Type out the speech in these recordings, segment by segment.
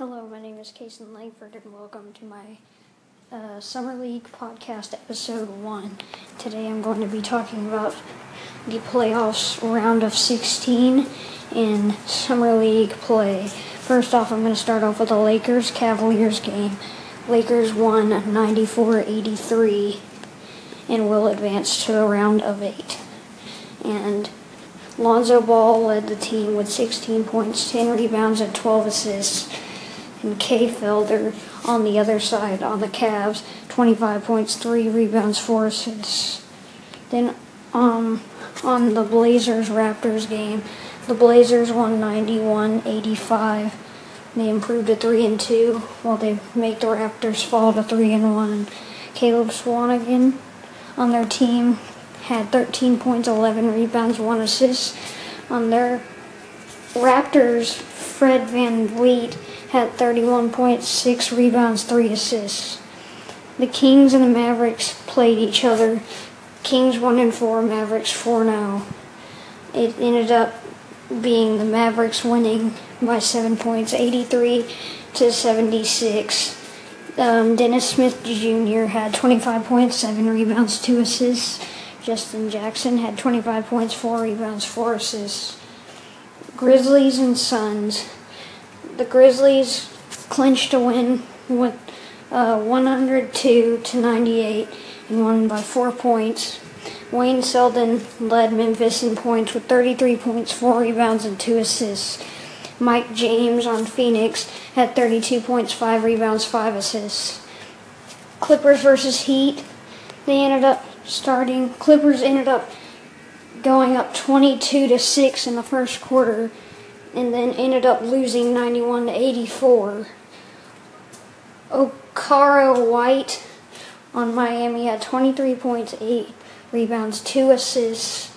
Hello, my name is Kason Langford, and welcome to my uh, Summer League podcast, episode one. Today I'm going to be talking about the playoffs round of 16 in Summer League play. First off, I'm going to start off with the Lakers Cavaliers game. Lakers won 94 83 and will advance to the round of eight. And Lonzo Ball led the team with 16 points, 10 rebounds, and 12 assists. And Kay Felder on the other side on the Cavs, 25 points, 3 rebounds, 4 assists. Then um, on the Blazers Raptors game, the Blazers won 91 85. They improved to 3 and 2 while they make the Raptors fall to 3 and 1. Caleb Swanigan on their team had 13 points, 11 rebounds, 1 assist. On their Raptors, Fred Van VanVleet had 31 points, 6 rebounds, 3 assists. The Kings and the Mavericks played each other. Kings 1 and 4, Mavericks 4 0. It ended up being the Mavericks winning by 7 points, 83 to 76. Um, Dennis Smith Jr. had 25 points, 7 rebounds, 2 assists. Justin Jackson had 25 points, 4 rebounds, 4 assists. Grizzlies and Suns. The Grizzlies clinched a win with uh, 102 to 98 and won by 4 points. Wayne Selden led Memphis in points with 33 points, 4 rebounds, and 2 assists. Mike James on Phoenix had 32 points, 5 rebounds, 5 assists. Clippers versus Heat. They ended up starting. Clippers ended up going up 22 to 6 in the first quarter and then ended up losing 91 to 84. Okaro White on Miami had 23 points, 8 rebounds, 2 assists,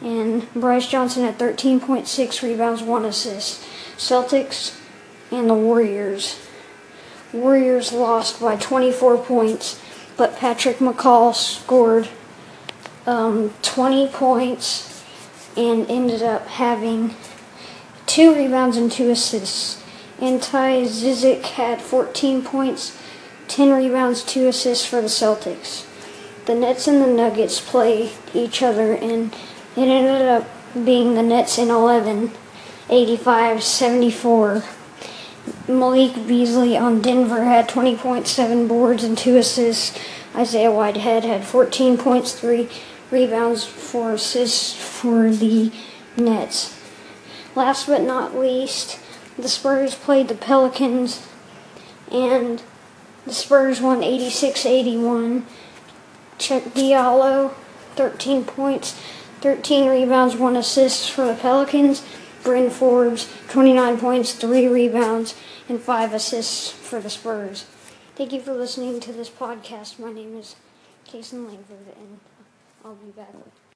and Brice Johnson had 13.6 rebounds, 1 assist. Celtics and the Warriors. Warriors lost by 24 points, but Patrick McCaw scored um, 20 points and ended up having two rebounds and two assists. Ante Zizic had 14 points, 10 rebounds, two assists for the Celtics. The Nets and the Nuggets play each other, and it ended up being the Nets in 11, 85 74. Malik Beasley on Denver had 20 points, 7 boards, and 2 assists. Isaiah Whitehead had 14 points, 3 rebounds, 4 assists for the Nets. Last but not least, the Spurs played the Pelicans, and the Spurs won 86 81. Cheick Diallo, 13 points, 13 rebounds, 1 assist for the Pelicans. Bryn Forbes, 29 points, 3 rebounds, and 5 assists for the Spurs. Thank you for listening to this podcast. My name is Kason Langford, and I'll be back.